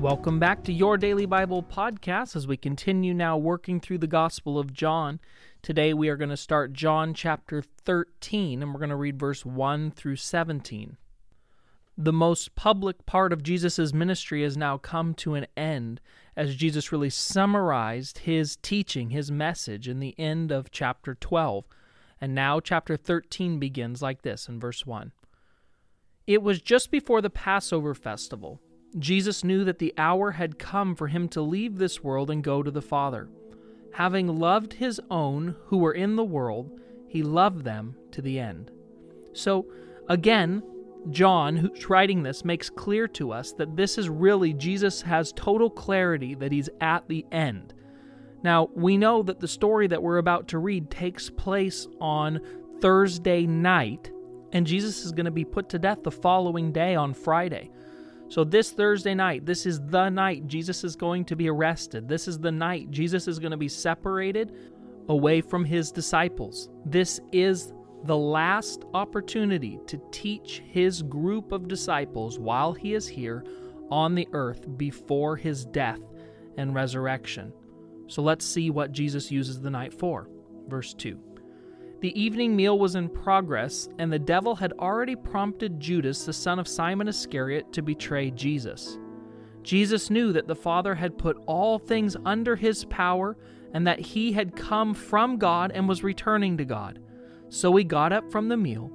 Welcome back to Your Daily Bible Podcast as we continue now working through the Gospel of John. Today we are going to start John chapter 13 and we're going to read verse 1 through 17. The most public part of Jesus' ministry has now come to an end as Jesus really summarized his teaching, his message, in the end of chapter 12. And now chapter 13 begins like this in verse 1. It was just before the Passover festival. Jesus knew that the hour had come for him to leave this world and go to the Father. Having loved his own who were in the world, he loved them to the end. So, again, John, who's writing this, makes clear to us that this is really Jesus has total clarity that he's at the end. Now, we know that the story that we're about to read takes place on Thursday night, and Jesus is going to be put to death the following day on Friday. So, this Thursday night, this is the night Jesus is going to be arrested. This is the night Jesus is going to be separated away from his disciples. This is the last opportunity to teach his group of disciples while he is here on the earth before his death and resurrection. So, let's see what Jesus uses the night for. Verse 2. The evening meal was in progress, and the devil had already prompted Judas, the son of Simon Iscariot, to betray Jesus. Jesus knew that the Father had put all things under his power and that he had come from God and was returning to God. So he got up from the meal,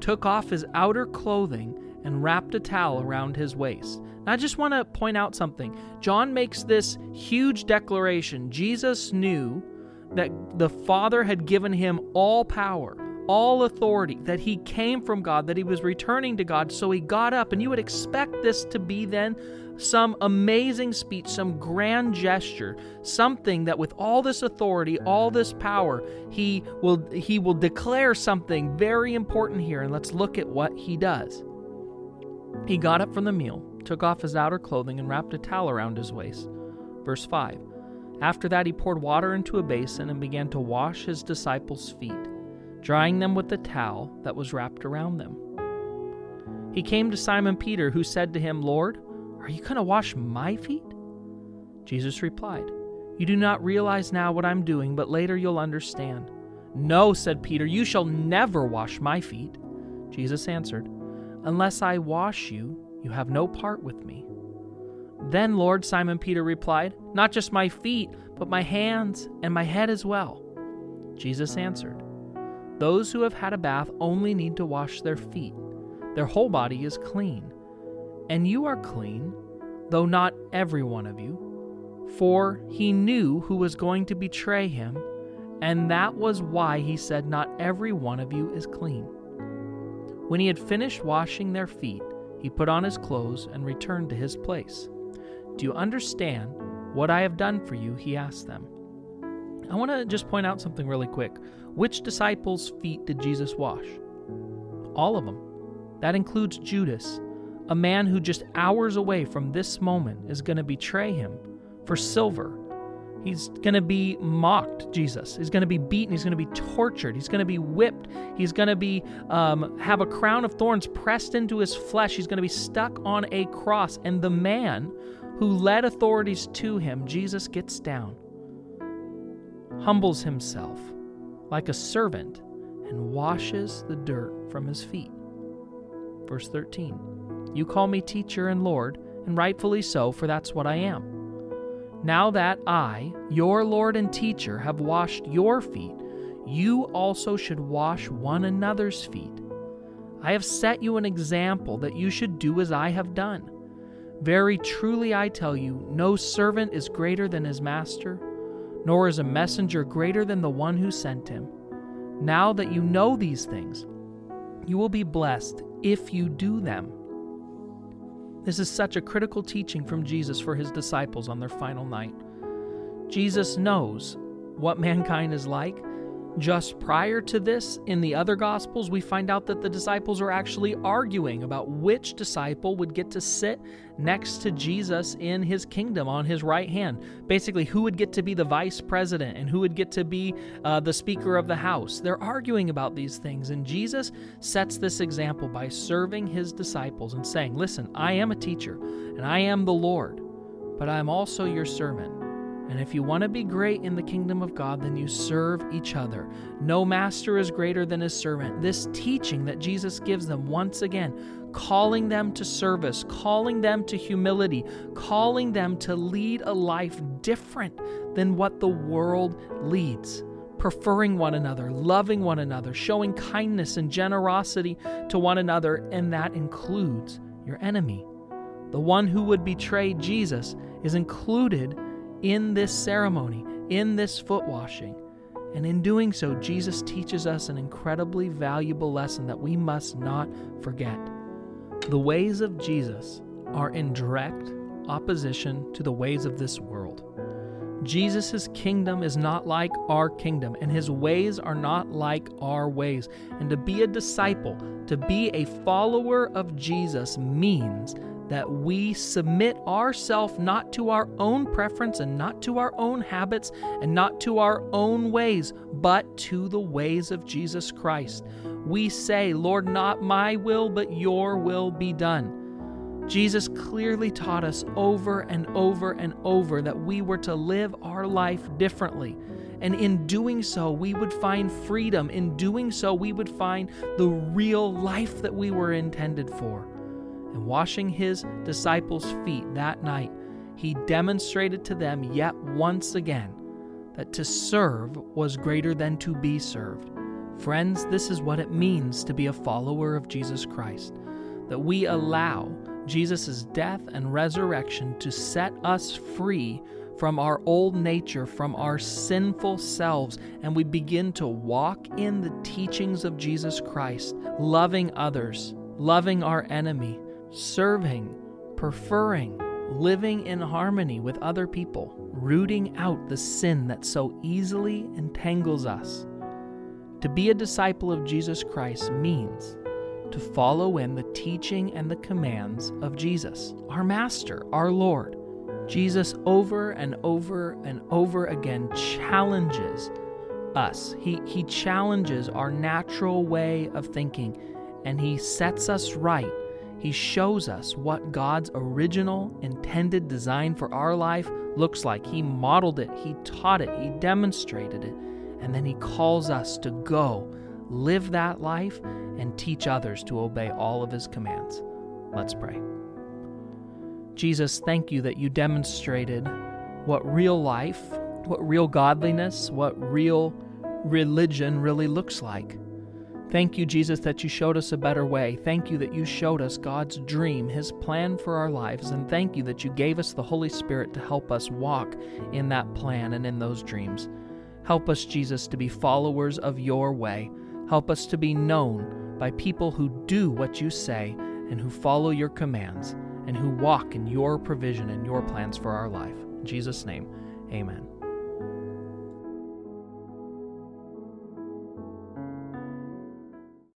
took off his outer clothing, and wrapped a towel around his waist. I just want to point out something. John makes this huge declaration. Jesus knew that the Father had given him all power, all authority, that he came from God, that he was returning to God. So he got up, and you would expect this to be then some amazing speech, some grand gesture, something that with all this authority, all this power, he will he will declare something very important here. And let's look at what he does. He got up from the meal, took off his outer clothing, and wrapped a towel around his waist. Verse 5. After that, he poured water into a basin and began to wash his disciples' feet, drying them with the towel that was wrapped around them. He came to Simon Peter, who said to him, Lord, are you going to wash my feet? Jesus replied, You do not realize now what I'm doing, but later you'll understand. No, said Peter, you shall never wash my feet. Jesus answered, Unless I wash you, you have no part with me. Then, Lord, Simon Peter replied, Not just my feet, but my hands and my head as well. Jesus answered, Those who have had a bath only need to wash their feet. Their whole body is clean. And you are clean, though not every one of you. For he knew who was going to betray him, and that was why he said, Not every one of you is clean. When he had finished washing their feet, he put on his clothes and returned to his place. Do you understand what I have done for you? He asked them. I want to just point out something really quick. Which disciples' feet did Jesus wash? All of them. That includes Judas, a man who just hours away from this moment is going to betray him for silver. He's going to be mocked, Jesus. He's going to be beaten. He's going to be tortured. He's going to be whipped. He's going to be um, have a crown of thorns pressed into his flesh. He's going to be stuck on a cross. And the man who led authorities to him, Jesus gets down, humbles himself like a servant, and washes the dirt from his feet. Verse 13 You call me teacher and Lord, and rightfully so, for that's what I am. Now that I, your Lord and teacher, have washed your feet, you also should wash one another's feet. I have set you an example that you should do as I have done. Very truly I tell you, no servant is greater than his master, nor is a messenger greater than the one who sent him. Now that you know these things, you will be blessed if you do them. This is such a critical teaching from Jesus for his disciples on their final night. Jesus knows what mankind is like just prior to this, in the other Gospels, we find out that the disciples are actually arguing about which disciple would get to sit next to Jesus in his kingdom on his right hand. Basically, who would get to be the vice president and who would get to be uh, the Speaker of the House. They're arguing about these things, and Jesus sets this example by serving his disciples and saying, Listen, I am a teacher and I am the Lord, but I am also your servant. And if you want to be great in the kingdom of God, then you serve each other. No master is greater than his servant. This teaching that Jesus gives them once again, calling them to service, calling them to humility, calling them to lead a life different than what the world leads. Preferring one another, loving one another, showing kindness and generosity to one another, and that includes your enemy. The one who would betray Jesus is included in this ceremony, in this foot washing. And in doing so, Jesus teaches us an incredibly valuable lesson that we must not forget. The ways of Jesus are in direct opposition to the ways of this world. Jesus' kingdom is not like our kingdom, and his ways are not like our ways. And to be a disciple, to be a follower of Jesus, means that we submit ourselves not to our own preference and not to our own habits and not to our own ways, but to the ways of Jesus Christ. We say, Lord, not my will, but your will be done. Jesus clearly taught us over and over and over that we were to live our life differently. And in doing so, we would find freedom. In doing so, we would find the real life that we were intended for and washing his disciples' feet that night, he demonstrated to them yet once again that to serve was greater than to be served. Friends, this is what it means to be a follower of Jesus Christ that we allow Jesus' death and resurrection to set us free from our old nature, from our sinful selves, and we begin to walk in the teachings of Jesus Christ, loving others, loving our enemy, serving, preferring, living in harmony with other people, rooting out the sin that so easily entangles us. To be a disciple of Jesus Christ means to follow in the teaching and the commands of Jesus, our Master, our Lord. Jesus, over and over and over again, challenges us. He, he challenges our natural way of thinking and he sets us right he shows us what God's original intended design for our life looks like. He modeled it, He taught it, He demonstrated it, and then He calls us to go, live that life, and teach others to obey all of His commands. Let's pray. Jesus, thank you that you demonstrated what real life, what real godliness, what real religion really looks like. Thank you, Jesus, that you showed us a better way. Thank you that you showed us God's dream, His plan for our lives. And thank you that you gave us the Holy Spirit to help us walk in that plan and in those dreams. Help us, Jesus, to be followers of your way. Help us to be known by people who do what you say and who follow your commands and who walk in your provision and your plans for our life. In Jesus' name, amen.